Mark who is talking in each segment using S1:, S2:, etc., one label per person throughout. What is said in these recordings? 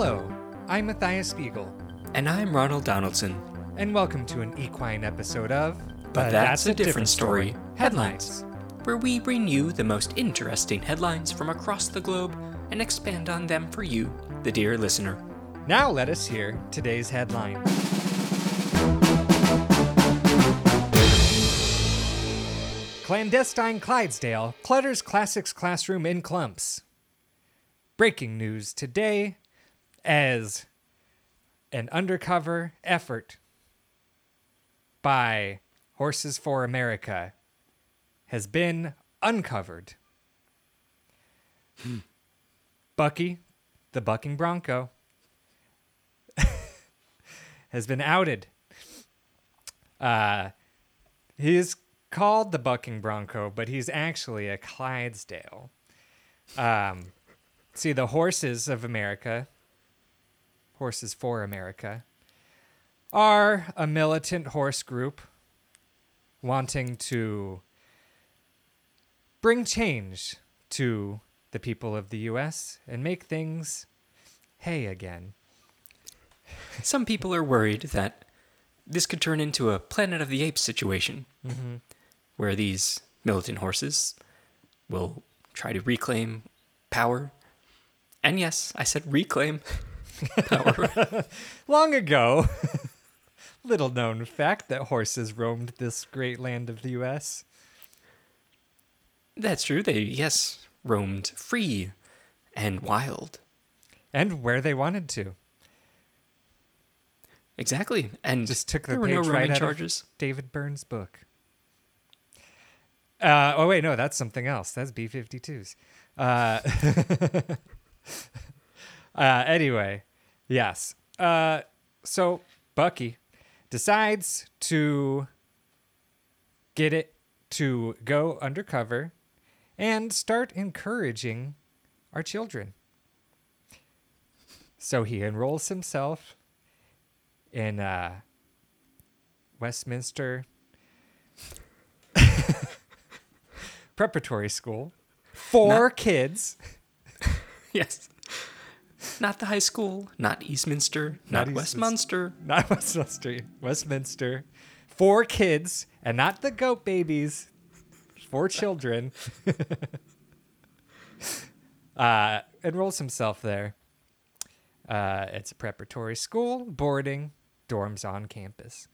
S1: Hello, I'm Matthias Spiegel,
S2: And I'm Ronald Donaldson.
S1: and welcome to an equine episode of
S2: But That's a Different Story Headlines, where we bring you the most interesting headlines from across the globe and expand on them for you, the dear listener.
S1: Now let us hear today's headline. Clandestine Clydesdale clutters classics classroom in clumps. Breaking news today as an undercover effort by Horses for America has been uncovered. Bucky, the bucking bronco, has been outed. Uh, he is called the bucking bronco, but he's actually a Clydesdale. Um, see, the horses of America, horses for America, are a militant horse group wanting to bring change to the people of the U.S. and make things hay again.
S2: Some people are worried that this could turn into a Planet of the Apes situation, mm-hmm. where these militant horses will try to reclaim power. And yes, I said reclaim power.
S1: Long ago, little known fact that horses roamed this great land of the U.S.
S2: That's true. They, yes, roamed free and wild.
S1: and where they wanted to.
S2: Exactly. And
S1: Just took the
S2: there were
S1: page
S2: no
S1: right
S2: Roman
S1: out of
S2: charges.
S1: David Byrne's book. Uh, oh wait, no, that's something else. That's B-52s. Uh, uh, anyway, yes. Uh, so Bucky decides to get it to go undercover and start encouraging our children. So he enrolls himself in uh, Westminster Preparatory School for kids.
S2: Yes. Not the high school, not Eastminster,
S1: Not
S2: not, Westminster.
S1: Not Westminster. Westminster. Four kids, and not the goat babies. Four children. uh, enrolls himself there. Uh, it's a preparatory school, boarding, dorms on campus.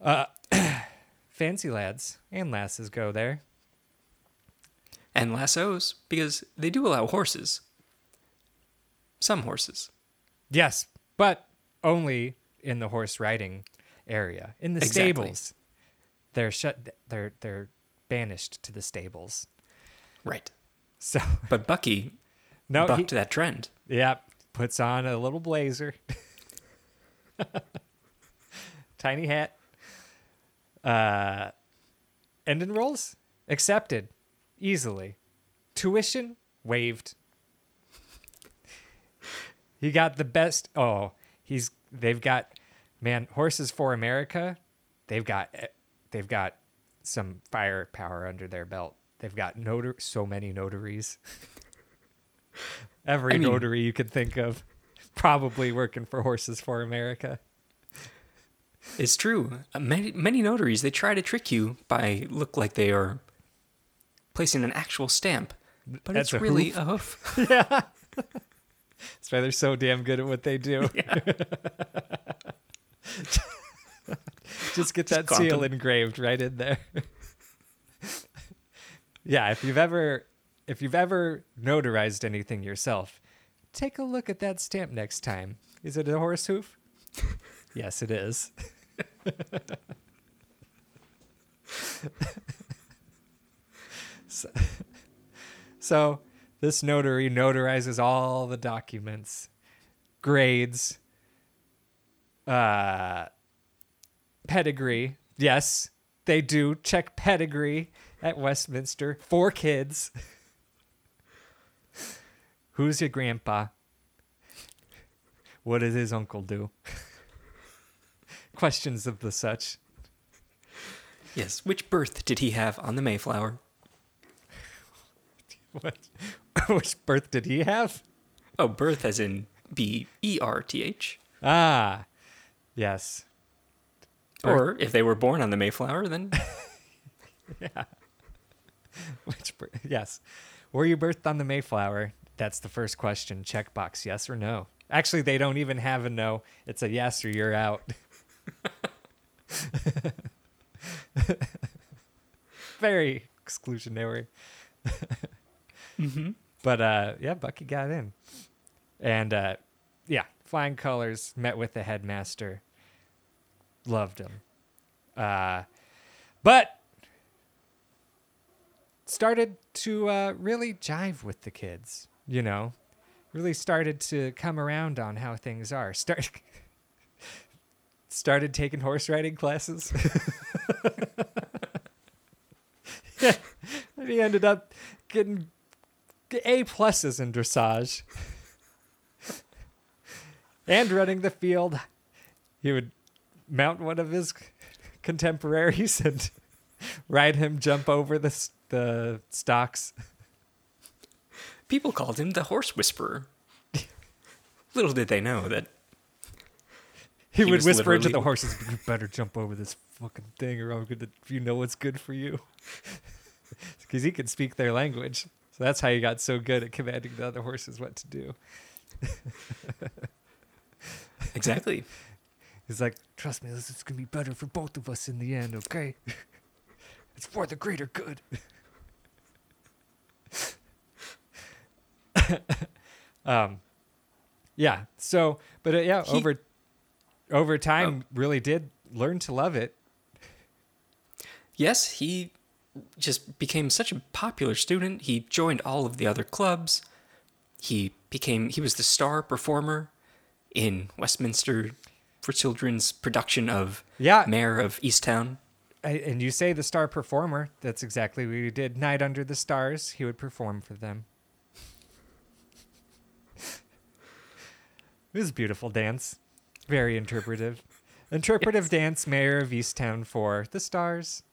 S1: Uh, fancy lads and lasses go there.
S2: And lassos, because they do allow horses. Some horses.
S1: Yes, but only in the horse riding area. In the
S2: Exactly.
S1: stables, they're shut. They're they're banished to the stables.
S2: Right.
S1: So
S2: But Bucky
S1: no,
S2: bucked
S1: he,
S2: that trend.
S1: yeah, puts on a little blazer, tiny hat, uh, and enrolls. Accepted easily. Tuition waived. He got the best. Oh, he's they've got man horses for America. They've got eh, they've got some firepower under their belt. They've got notar- so many notaries. Every
S2: I mean-
S1: notary you could think of, probably working for Horses for America.
S2: It's true. Uh, Many, many notaries, they try to trick you by look like they are placing an actual stamp. But
S1: That's
S2: it's
S1: a
S2: really
S1: hoof.
S2: a hoof.
S1: That's why they're so damn good at what they do. Just get that
S2: clomp
S1: seal engraved right in there. yeah, if you've ever if you've ever notarized anything yourself, take a look at that stamp next time. Is it a horse hoof? yes, it is. so, so this notary notarizes all the documents, grades, uh, pedigree. Yes, they do check pedigree at Westminster Four kids. Who's your grandpa? What does his uncle do? Questions of the such.
S2: Yes. Which birth did he have on the Mayflower?
S1: What? Which birth did he have?
S2: Oh, birth as in be E R T H.
S1: Ah, yes.
S2: Or if they were born on the Mayflower, then
S1: yeah. Which, yes. Were you birthed on the Mayflower? That's the first question. Checkbox, yes or no. Actually, they don't even have a no. It's a yes or you're out. Very exclusionary. But uh, yeah, Bucky got in. And uh, yeah, flying colors, met with the headmaster. Loved him. Uh, but started to uh, really jive with the kids, you know, really started to come around on how things are. Start started taking horse riding classes. yeah, and he ended up getting A pluses in dressage and running the field. He would mount one of his contemporaries and ride him jump over the the stocks.
S2: people called him the Horse Whisperer. Little did they know that
S1: He,
S2: He
S1: would whisper into the horses, "You better jump over this fucking thing, or I'm gonna. You know what's good for you." Because he could speak their language, so that's how he got so good at commanding the other horses what to do.
S2: exactly.
S1: He's like, "Trust me, this is gonna be better for both of us in the end. Okay, it's for the greater good." um, yeah. So, but uh, yeah,
S2: He-
S1: over over time, really did learn to love it.
S2: Yes, he just became such a popular student. He joined all of the other clubs. He became he was the star performer in Westminster for Children's production of
S1: Yeah.
S2: Mare of Easttown.
S1: I, and you say the star performer. That's exactly what he did. Night Under the Stars. He would perform for them. it was a beautiful dance. Very interpretive. Interpretive dance, Mare of Easttown for the stars.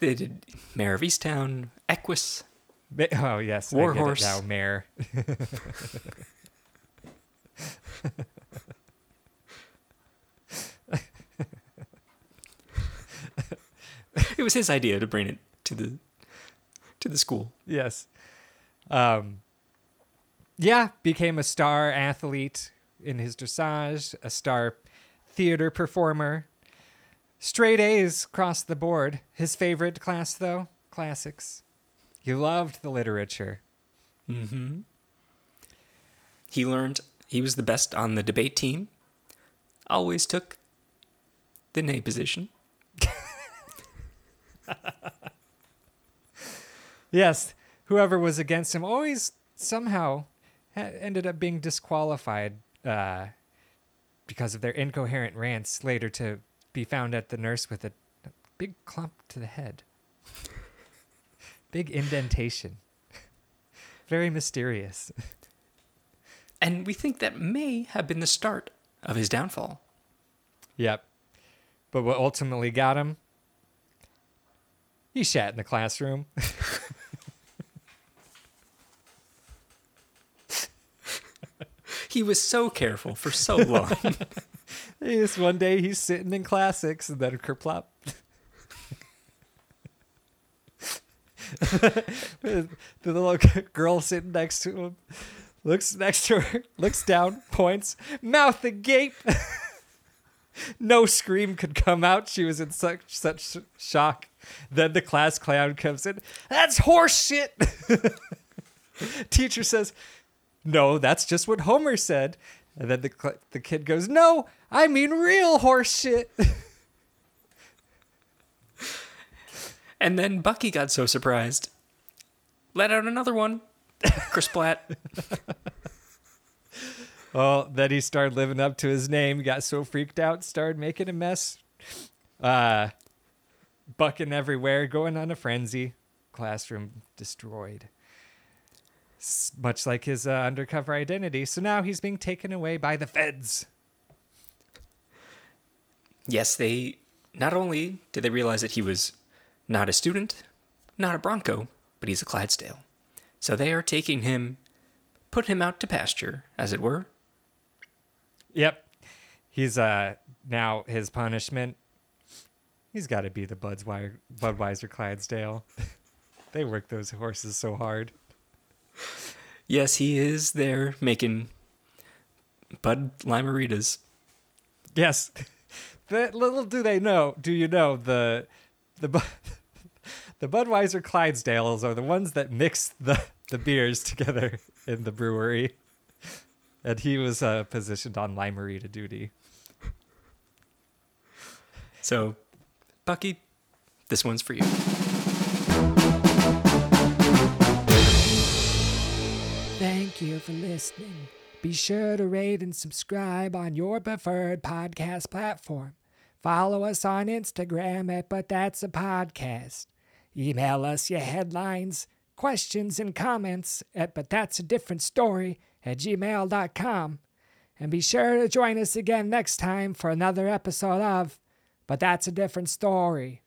S2: They did Mare of Easttown, Equus.
S1: Oh, yes. I
S2: War
S1: get it
S2: horse.
S1: now, Mayor.
S2: It was his idea to bring it to the to the school.
S1: yes. Um, yeah, became a star athlete in his dressage, a star theater performer. Straight A's across the board. His favorite class, though, classics. He loved the literature.
S2: Mm-hmm. He learned he was the best on the debate team. Always took the nay position.
S1: Yes, whoever was against him always somehow ha- ended up being disqualified uh, because of their incoherent rants, later to be found at the nurse with a, a big clump to the head. big indentation. Very mysterious.
S2: And we think that may have been the start of his downfall.
S1: Yep. But what ultimately got him? He shat in the classroom.
S2: He was so careful for so long.
S1: Yes, one day he's sitting in classics and then kerplop. the little girl sitting next to him looks next to her, looks down, points, mouth agape. no scream could come out. She was in such such shock. Then the class clown comes in. That's horse shit. Teacher says, "No, that's just what Homer said." And then the the kid goes, "No, I mean real horse shit."
S2: and then Bucky got so surprised. Let out another one. Chris Platt.
S1: Well, then he started living up to his name, got so freaked out, started making a mess. Uh bucking everywhere, going on a frenzy. Classroom destroyed. S- much like his uh, undercover identity. So now he's being taken away by the feds.
S2: Yes, they not only did they realize that he was not a student, not a Bronco, but he's a Clydesdale. So they are taking him, put him out to pasture, as it were.
S1: Yep. He's uh now his punishment. He's got to be the Budweiser Budweiser Clydesdale. they work those horses so hard.
S2: Yes, he is there making Bud Limeritas.
S1: Yes. But little do they know, do you know the the the Budweiser Clydesdales are the ones that mix the the beers together in the brewery. And he was uh, positioned on Limerita duty.
S2: So, Bucky, this one's for you.
S3: Thank you for listening. Be sure to rate and subscribe on your preferred podcast platform. Follow us on Instagram at But That's a Podcast. Email us your headlines, questions, and comments at But That's a Different Story at gmail.com. And be sure to join us again next time for another episode of But That's a Different Story.